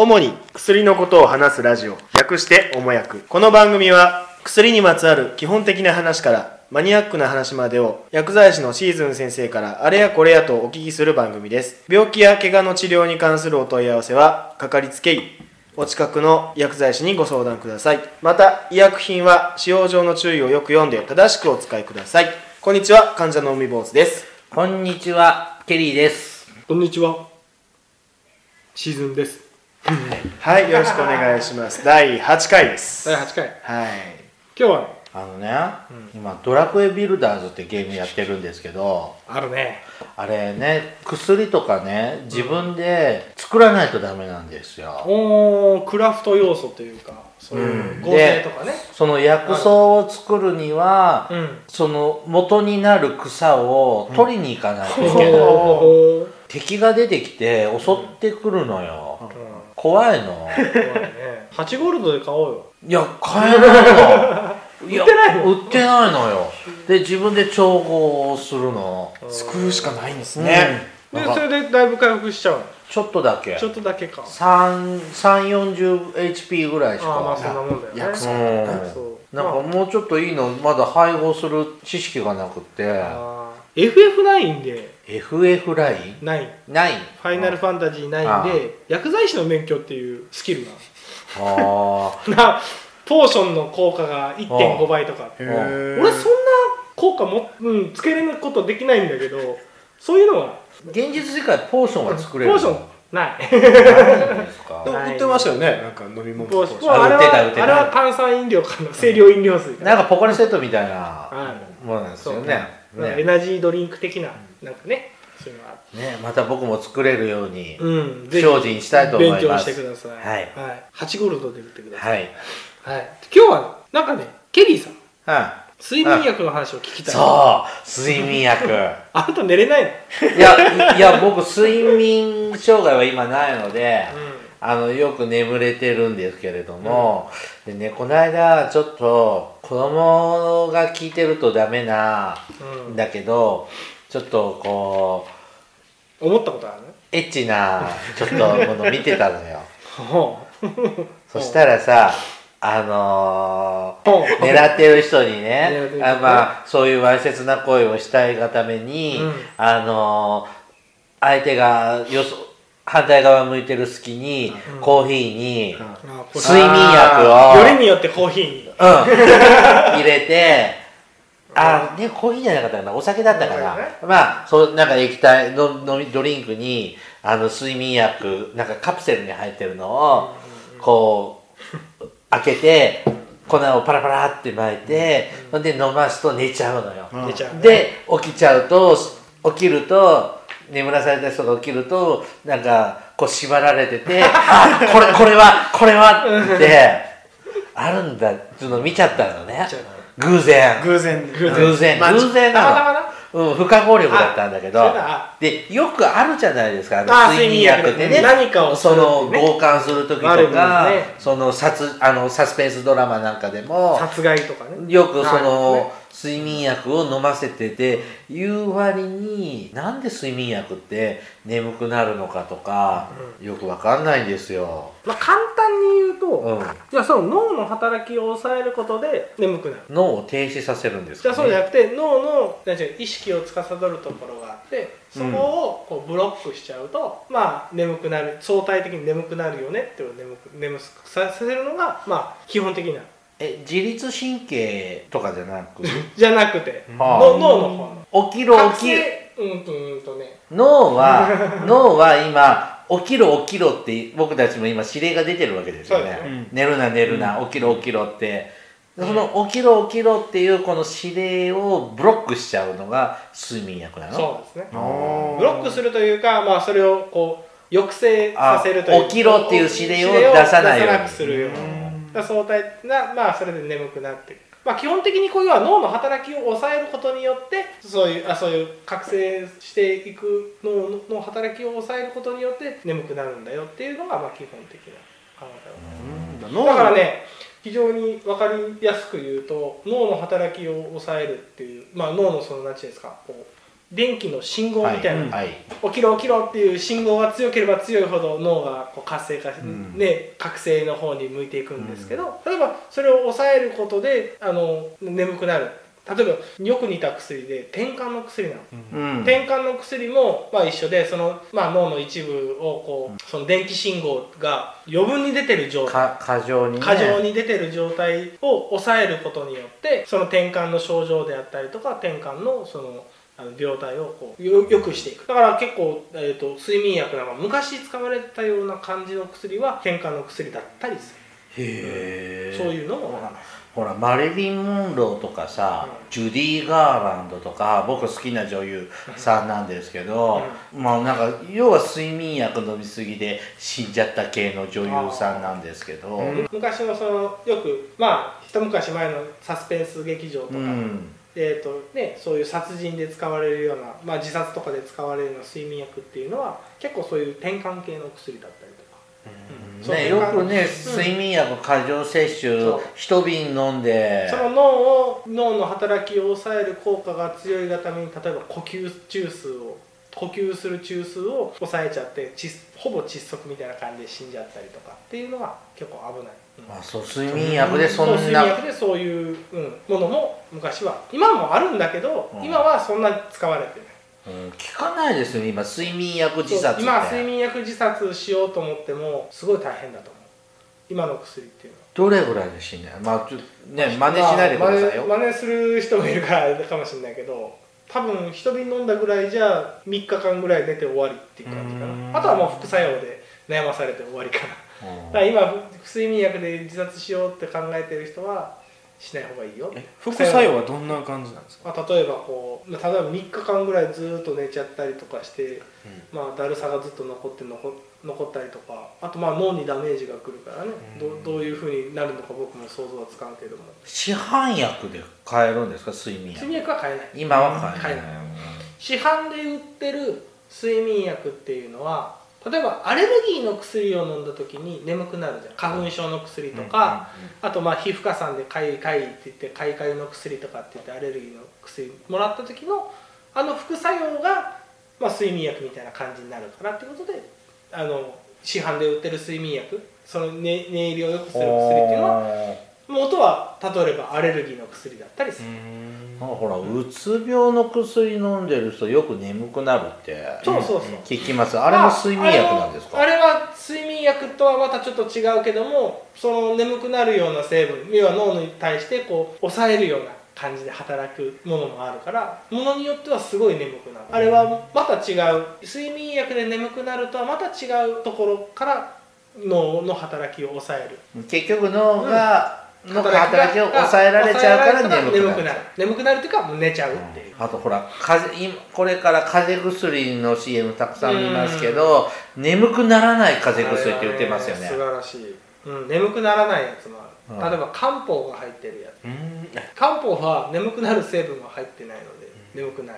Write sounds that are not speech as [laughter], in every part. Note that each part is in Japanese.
主に薬のことを話すラジオ略しておもやくこの番組は薬にまつわる基本的な話からマニアックな話までを薬剤師のシーズン先生からあれやこれやとお聞きする番組です病気や怪我の治療に関するお問い合わせはかかりつけ医お近くの薬剤師にご相談くださいまた医薬品は使用上の注意をよく読んで正しくお使いくださいこんにちは患者の海坊主ですこんにちは、ケリーです。こんにちは。シーズンです。はいよろしくお願いします第8回です第8回。はい今日は？ね、あのね、今、ドラクエビルダーズってゲームやってるんですけど、あるね。あれね、薬とかね、自分で作らないとダメなんですよ。おー、クラフト要素というか、そういう合成とかね。その薬草を作るには、うん。その元になる草を取りに行かないといけない。敵が出てきて襲ってくるのよ。うん怖いの。怖いね。8ゴールドで買おうよ。いや、買えないの。[laughs] 売ってない売ってないのよ。で、自分で調合をするの。作るしかないんですねね、で、それでだいぶ回復しちゃうの？ちょっとだけちょっとだけか。3 3 40 HP ぐらいしああ、まあかそんなもんだよね。薬草うん。なんかまもうちょっといいのまだ配合する知識がなくてああー FF9 で、FF ライン？9。ない。ファイナルファンタジー9で、薬剤師の免許っていうスキルが。あ [laughs] なポーションの効果が1.5倍とか。俺そんな効果も、うん、つけれることできないんだけどそういうのは。ー現実世界ポーションは作れるポーション [laughs] ない。でも売ってましたよね。なんか飲み物ポーシポーション。ョンあれ売ってた売ってた。はあれは炭酸飲料かな。清涼飲料水かな。んかポカリセットみたいなはものなんですよね。いエね。ナジードリンク的ななんかねそういうのがあるねまた僕も作れるようにうん精進したいと思います。勉強してください。はい。8ゴールドで売ってください、はい。はい、今日はなんかねケリーさんは睡眠薬の話を聞きいたい。そう睡眠薬。[laughs] あなた寝れないの？いや、いや、僕、睡眠障害は今ないので、うあの、よく眠れてるんですけれども、でね、この間、ちょっと、子供が聞いてるとダメな、うんんだけど、ちょっと、こう、思ったことある？エッチな、ちょっと、もの見てたのよ。ほそしたらさ、あのー狙ってる人に狙ねあまあそういうわいせつな行為をしたいがために、うん。あのー相手がよそ反対側向いてる隙に、うん。コーヒーに、うん。睡眠薬をよりによってコーヒーに。うん、入れてあねコーヒーじゃなかったかな。お酒だったかな、そうだよね。まあそうなんか液体の飲みドリンクにあの睡眠薬なんかカプセルに入ってるのを、こう開けて粉をパラパラって巻いて、ほんで飲ますと寝ちゃうのよ、うん。寝ちゃうね。で起きちゃうと起きると眠らされた人が起きるとなんかこう縛られてて [laughs] あこれこれはこれはってあるんだっていうのを見ちゃったのね偶然。偶然。偶然。偶然。まあ偶然なたまうん、不可抗力だったんだけど。でよくあるじゃないですかあのあ睡眠薬ってね。何かをすその強姦する時とあるんか、その殺あのサスペンスドラマなんかでも殺害とかね。よくそはい。の、ね睡眠薬を飲ませてて言う割になんで睡眠薬って眠くなるのかとか、よくわかんないんですよ。まあ簡単に言うと、うん、いやその脳の働きを抑えることで眠くなる。脳を停止させるんですじゃか、ね、あそうじゃなくて脳の意識を司るところがあってそこをこうブロックしちゃうと、まあ眠くなる相対的に眠くなるよねっていう眠く眠くさせるのがまあ基本的なえ自律神経とかじゃなく？[laughs] じゃなくて、はあ。の脳の方の起きろ覚起き。醒うんとうんとね。脳は [laughs] 脳は今起きろ起きろって僕たちも今指令が出てるわけですよね。そうですね。寝るな寝るな、起きろ起きろって。その起きろ起きろっていうこの指令をブロックしちゃうのが睡眠薬なの？そうですね。ブロックするというかまあそれをこう抑制させるというあ起きろっていう指令を出さないように。出さなくするようにだから相対なまあそれで眠くなってるまあ基本的にこういうのは脳の働きを抑えることによってそういうあそういう覚醒していく脳の働きを抑えることによって眠くなるんだよっていうのがまあ基本的な考え方。脳だからね非常に分かりやすく言うと脳の働きを抑えるっていう、まあ、脳のその何て言うんですかこう電気の信号みたいな、はい、起きろ起きろっていう信号が強ければ強いほど脳がこう活性化して、うん。ね、覚醒の方に向いていくんですけど、例えばそれを抑えることであの眠くなる。例えばよく似た薬で転換の薬なの、うん。転換の薬もまあ一緒でその、まあ、脳の一部をこうその電気信号が余分に出てる状態か過剰にね。過剰に出てる状態を抑えることによってその転換の症状であったりとか転換のそのあの病態をこうよよくしていく。だから結構、えー、と睡眠薬なんか昔使われたような感じの薬は転換の薬だったりすへえ。るそういうのも。ほらマリリン・モンローとかさ、ジュディ・ガーランドとか僕好きな女優さんなんですけど、まあなんか要は睡眠薬飲みすぎで死んじゃった系の女優さんなんですけど、うん。昔のそのよくまあ一昔前のサスペンス劇場とか、うんえーとね、そういう殺人で使われるような、まあ、自殺とかで使われるような睡眠薬っていうのは結構そういう転換系の薬だったりとか、うん。ね、よくね、うん。睡眠薬過剰摂取一瓶飲んで。その脳を脳の働きを抑える効果が強いがために例えば呼吸中数を呼吸する中数を抑えちゃって窒ほぼ窒息みたいな感じで死んじゃったりとかっていうのが結構危ない、うんあそう睡眠薬でそそうん睡な眠薬でそういう、うん、ものも昔は今もあるんだけど、うん。今はそんなに使われてない。うん聞かないですよね今睡眠薬自殺今睡眠薬自殺しようと思ってもすごい大変だと思う。今の薬っていうのは。どれぐらいで死んだ？のまあちょね真似しないでくださいよ、まあ真似する人もいるからあれかもしれないけど多分一瓶飲んだぐらいじゃ3日間ぐらい寝て終わりっていう感じかうん。なあとはもう副作用で悩まされて終わりかな。うんだから今睡眠薬で自殺しようって考えてる人はしない方がいいよ。え副作用はどんな感じなんですか？まあ、例えばこうまあ例えば3日間ぐらいずーっと寝ちゃったりとかして、まあ、だるさがずっと残って残残ったりとかあとまあ脳にダメージがくるからね、うん。どどういうふうになるのか僕も想像はつかんけども。市販薬で買えるんですか？睡眠睡薬眠薬は買えない。今は買えない、買えない。市販で売ってる睡眠薬っていうのは例えばアレルギーの薬を飲んだ時に眠くなるじゃん。花粉症の薬とか、あとまあ皮膚科さんでかゆいかゆいって言ってかゆかゆの薬とかって言ってアレルギーの薬もらった時のあの副作用が、まあ、睡眠薬みたいな感じになるからってことであの市販で売ってる睡眠薬その寝寝入りを良くする薬っていうのは元は例えばアレルギーの薬だったりする、あほらうつ病の薬飲んでる人よく眠くなるってそうそうそう、聞きます。あれも睡眠薬なんですか、まああれはあれは睡眠薬とはまたちょっと違うけどもその眠くなるような成分要は脳に対してこう抑えるような感じで働くものもあるからものによってはすごい眠くなる。あれはまた違う。睡眠薬で眠くなるとはまた違うところから脳の働きを抑える。結局脳が、の働きを抑えられちゃうから眠くなる眠くなる。眠くなるっていうかもう寝ちゃうっていう、あとほら風邪今これから風邪薬の CM たくさん見ますけど眠くならない風邪薬って言ってますよね。素晴らしい、うん、眠くならないやつもある、うん。例えば漢方が入ってるやつ。うん。漢方は眠くなる成分が入ってないので眠くない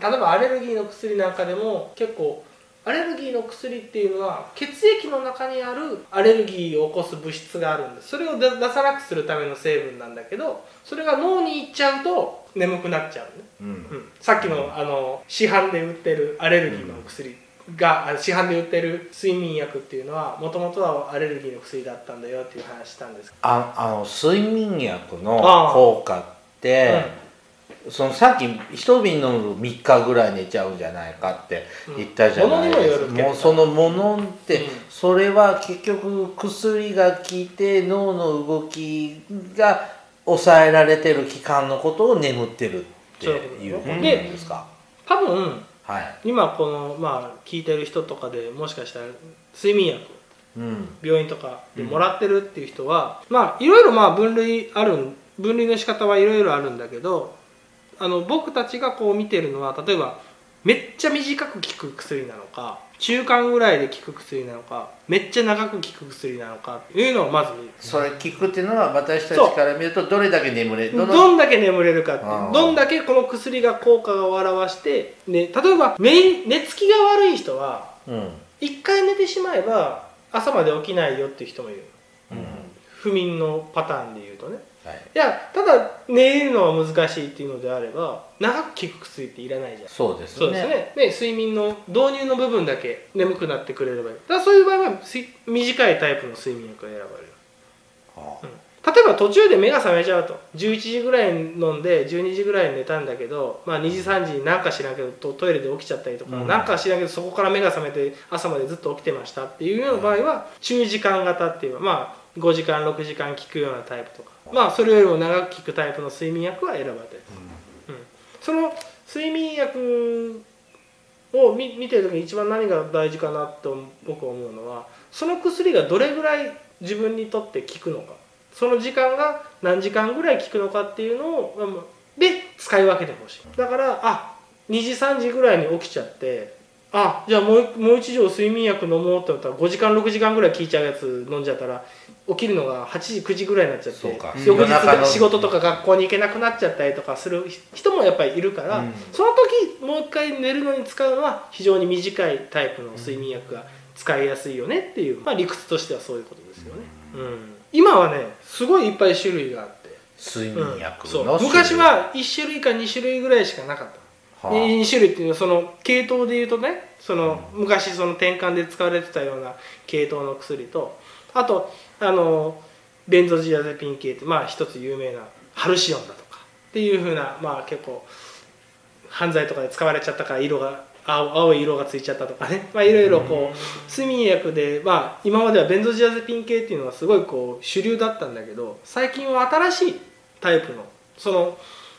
と。例えばアレルギーの薬なんかでも結構アレルギーの薬っていうのは血液の中にあるアレルギーを起こす物質があるんです。それを出出さなくするための成分なんだけどそれが脳に行っちゃうと眠くなっちゃうね、うん。うん、さっきのあの市販で売ってるアレルギーの薬が、あ市販で売ってる睡眠薬っていうのはもともとはアレルギーの薬だったんだよっていう話したんです。ああの睡眠薬の効果ってそのさっき一瓶飲むと3日ぐらい寝ちゃうんじゃないかって言ったじゃないですか、よるけどもうそのものって、うん。それは結局薬が効いて脳の動きが抑えられてる期間のことを眠ってるっていうことなんですか、多分はい、今このまあ聞いてる人とかでもしかしたら睡眠薬うん。病院とかでもらってるっていう人は、まあいろいろまあ分類あるん分類の仕方はいろいろあるんだけどあの僕たちがこう見てるのは例えばめっちゃ短く効く薬なのか中間ぐらいで効く薬なのかめっちゃ長く効く薬なのかっていうのをまず見る。それ聞くっていうのは私たちから見るとどれだけ眠れどのんだけ眠れるかってどんだけこの薬が効果を表して、ね、例えば寝寝つきが悪い人はうん。一回寝てしまえば朝まで起きないよっていう人もいる。うん。不眠のパターンで言うとね。はい。いやただ寝るのは難しいっていうのであれば長く効く薬っていらないじゃん。そうですね。そうですね。ね睡眠の導入の部分だけ眠くなってくれればいい。だからそういう場合は短いタイプの睡眠薬が選ばれる。は例えば途中で目が覚めちゃうと。11時ぐらいに飲んで12時ぐらいに寝たんだけど、まあ、2時3時に何か知らんけどトトイレで起きちゃったりとか、うん。なんか知らんけどそこから目が覚めて朝までずっと起きてましたっていうような場合は中時間型っていうまあ5時間6時間効くようなタイプとか。まあそれよりも長く効くタイプの睡眠薬は選ばれてる、うん。その睡眠薬を見見てる時に一番何が大事かなと僕は思うのはその薬がどれぐらい自分にとって効くのか。その時間が何時間ぐらい効くのかっていうのをまあで使い分けてほしい。だからあ2時3時ぐらいに起きちゃってあじゃあもうもう一錠睡眠薬飲もうと思ったら5時間6時間ぐらい効いちゃうやつ飲んじゃったら起きるのが8時9時ぐらいになっちゃって翌日仕事とか学校に行けなくなっちゃったりとかする人もやっぱりいるから、うん。その時もう一回寝るのに使うのは非常に短いタイプの睡眠薬が使いやすいよねっていう、まあ、理屈としてはそういうことですよね、うん、今はねすごいいっぱい種類があって、睡眠薬の種類。昔は1種類か2種類ぐらいしかなかった。はあ2種類っていうのはその系統でいうとねその昔その転換で使われてたような系統の薬とあとあのベンゾジアゼピン系ってまあ一つ有名なハルシオンだとかっていうふうなまあ結構犯罪とかで使われちゃったから色が青青い色がついちゃったとかね。まあいろいろこう睡眠薬でまあ今まではベンゾジアゼピン系っていうのはすごいこう主流だったんだけど最近は新しいタイプのその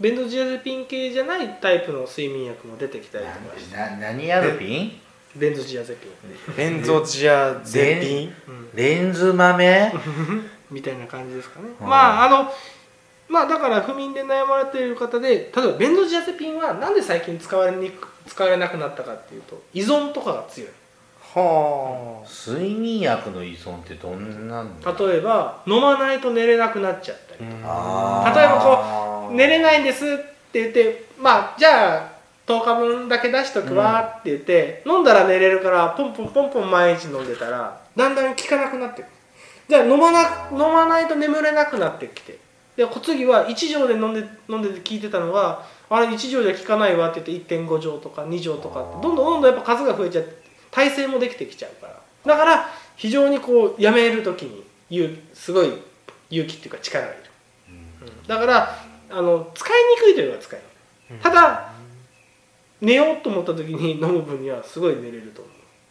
ベンゾジアゼピン系じゃないタイプの睡眠薬も出てきたりとかして。な何アルピン？ベンゾジアゼピン、ベンゾジアゼピン。うん。レンズ豆？[laughs] みたいな感じですかね、うん。まああのまあだから不眠で悩まれている方で例えばベンゾジアゼピンはなんで最近使われにく使われなくなったかっていうと依存とかが強い。はあ。睡眠薬の依存ってどんなんだ？例えば飲まないと寝れなくなっちゃったりあー。例えばこ寝れないんですって言ってまあじゃあ10日分だけ出しとくわって言って、飲んだら寝れるからポンポンポンポン毎日飲んでたらだんだん効かなくなってくる。じゃあ飲まな飲まないと眠れなくなってきて。で次は1錠で飲んで飲んでて聞いてたのがあれ1錠じゃ効かないわって言って1.5錠とか2錠とかってどんどんどんどんやっぱ数が増えちゃって耐性もできてきちゃうから。だから非常にこうやめる時に勇すごい勇気っていうか力がいる、うん。だからあの使いにくいといえば使いにくいただ寝ようと思った時に飲む分にはすごい寝れると思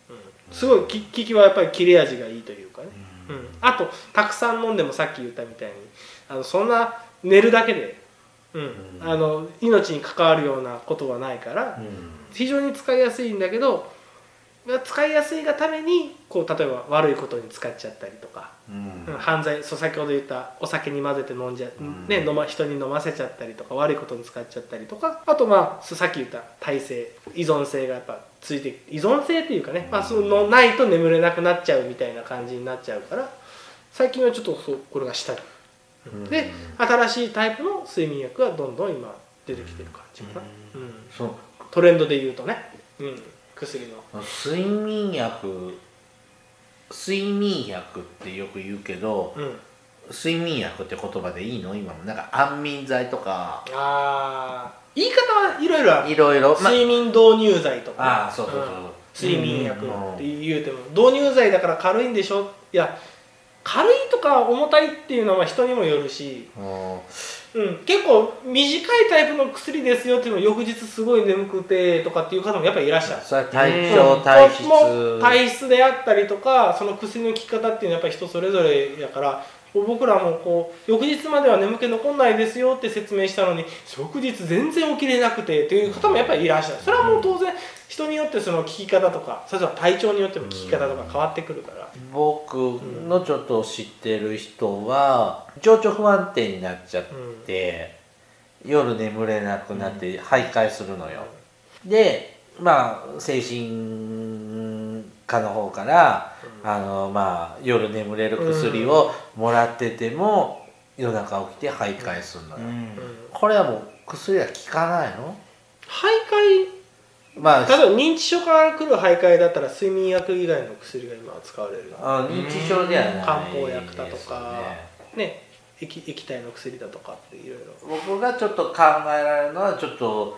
う、うん、すごいき効きはやっぱり切れ味がいいというかね、うん、あとたくさん飲んでもさっき言ったみたいにあのそんな寝るだけで、うん。あの命に関わるようなことはないからうん。非常に使いやすいんだけど使いやすいがためにこう例えば悪いことに使っちゃったりとか、うん。うん犯罪そう先ほど言ったお酒に混ぜて飲んじゃ、ん。ね、飲ま人に飲ませちゃったりとか悪いことに使っちゃったりとかあとまあさっき言った耐性依存性がやっぱついて依存性っていうかね、まあ、そのないと眠れなくなっちゃうみたいな感じになっちゃうから最近はちょっとそうこれが下に、で新しいタイプの睡眠薬がどんどん今出てきてる感じかな、うん。そう。トレンドで言うとね、うん、薬の。睡眠薬睡眠薬ってよく言うけどうん。睡眠薬って言葉でいいの？今も。なんか安眠剤とか。あー。言い方はいろいろある。いろいろ。ま睡眠導入剤とか。あーそうそうそう睡眠薬うん。って言うても導入剤だから軽いんでしょいや軽いとか重たいっていうのは人にもよるし、うんうん、結構短いタイプの薬ですよっていうのを翌日すごい眠くてとかっていう方もやっぱりいらっしゃる。それは体調体質。もう体質であったりとかその薬の効き方っていうのはやっぱり人それぞれやから僕らもこう翌日までは眠気残んないですよって説明したのに翌日全然起きれなくてっていう方もやっぱりいらっしゃる。それはもう当然人によってその効き方とかそれとは体調によっても効き方とか変わってくるから。僕のちょっと知ってる人は情緒不安定になっちゃって、夜眠れなくなって徘徊するのよ、でまあ精神科の方から、あのまあ、夜眠れる薬をもらってても、夜中起きて徘徊するのよ、うん。これはもう薬は効かないの？徘まあ徊例えば認知症から来る徘徊だったら睡眠薬以外の薬が今は使われる。あ認知症ではない漢方薬だとかね液液体の薬だとかっていろいろ。僕がちょっと考えられるのはちょっと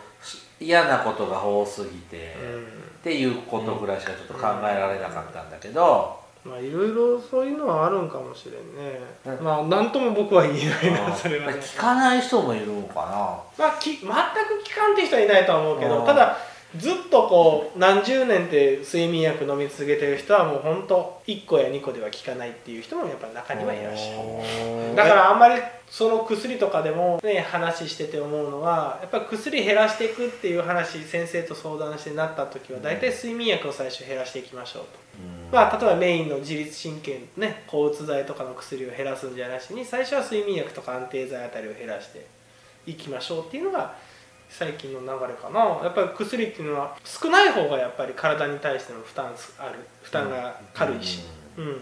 嫌なことが多すぎて、っていうことぐらいしかちょっと考えられなかったんだけど、まあいろいろそういうのはあるんかもしれんね、まあ何とも僕は言えないなそれはね。聞かない人もいるのかまあき全く聞かんって人はいないとは思うけうん。どただずっとこう何十年って睡眠薬飲み続けてる人はもう本当1個や2個では効かないっていう人もやっぱり中にはいらっしゃる。だからあんまりその薬とかでもね話してて思うのはやっぱり薬減らしていくっていう話先生と相談してなった時は大体睡眠薬を最初減らしていきましょうと。な、まあ、例えばメインの自律神経ね抗うつ剤とかの薬を減らすんじゃなしに最初は睡眠薬とか安定剤あたりを減らしていきましょうっていうのが最近の流れかな。やっぱり薬っていうのは少ない方がやっぱり体に対しての負担ある負担が軽いし、うん。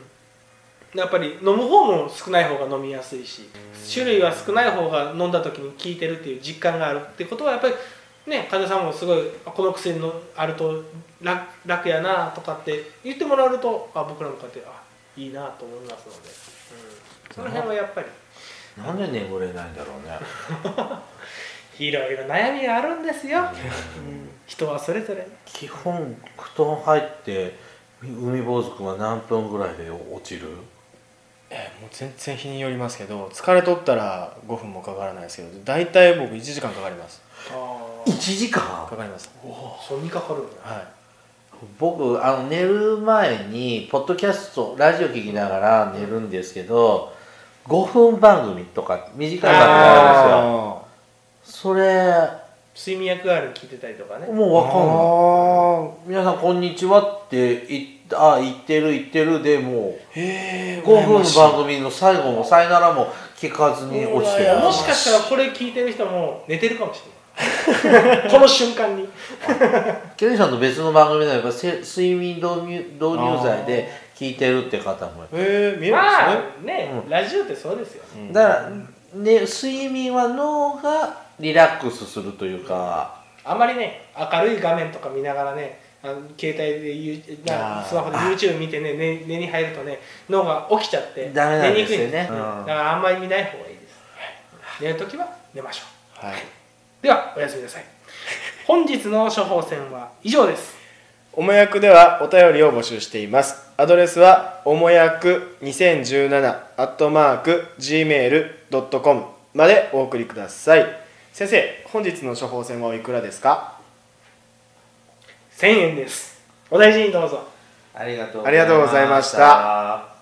やっぱり飲む方も少ない方が飲みやすいし種類は少ない方が飲んだ時に効いてるっていう実感があるってことはやっぱりね患者さんもすごいあこの薬のあると楽楽やなとかって言ってもらえるとあ僕らもこうやってあいいなと思いますので、うん、その辺はやっぱり。なんで眠れないんだろうね [laughs] いろいろ悩みがあるんですよ、うん、人はそれぞれ。基本布団入って海坊主くんは何分ぐらいで落ちる？えーもう全然日によりますけど疲れとったら5分もかからないですけど大体僕1時間かかります。あ1時間？かかります。そんにかかるんだは僕あの寝る前にポッドキャストラジオ聞きながら寝るんですけど5分番組とか短い番組あるんですよそれ睡眠薬代わりに聞いてたりとかね。もう分かんない。皆さんこんにちはって言っあ言ってる言ってるでもうへえ5分の番組の最後もさよならも聞かずに落ちてる。もしかしたらこれ聞いてる人も寝てるかもしれない。[laughs] この瞬間に。ケリーさんと別の番組ではやっぱせ睡眠導入導入剤で聞いてるって方もへえ見えるんですね、まあね、うん。ラジオってそうですよ、うんだから、ね、睡眠は脳がリラックスするというか。あんまりね明るい画面とか見ながらねあの携帯でユーなスマホで YouTube 見てね寝寝に入るとね脳が起きちゃってダメなんですよね。寝にくいんです、うん。だからあんまり見ない方がいいです、寝るときは寝ましょはい、うではおやすみなさい。本日の処方箋は以上です。おもやくではお便りを募集しています。アドレスはおもやく2017アットマーク gmail.com までお送りください先生本日の処方箋はおいくらですか？1000円です。お大事にどうぞ。ありがとうありがとうございました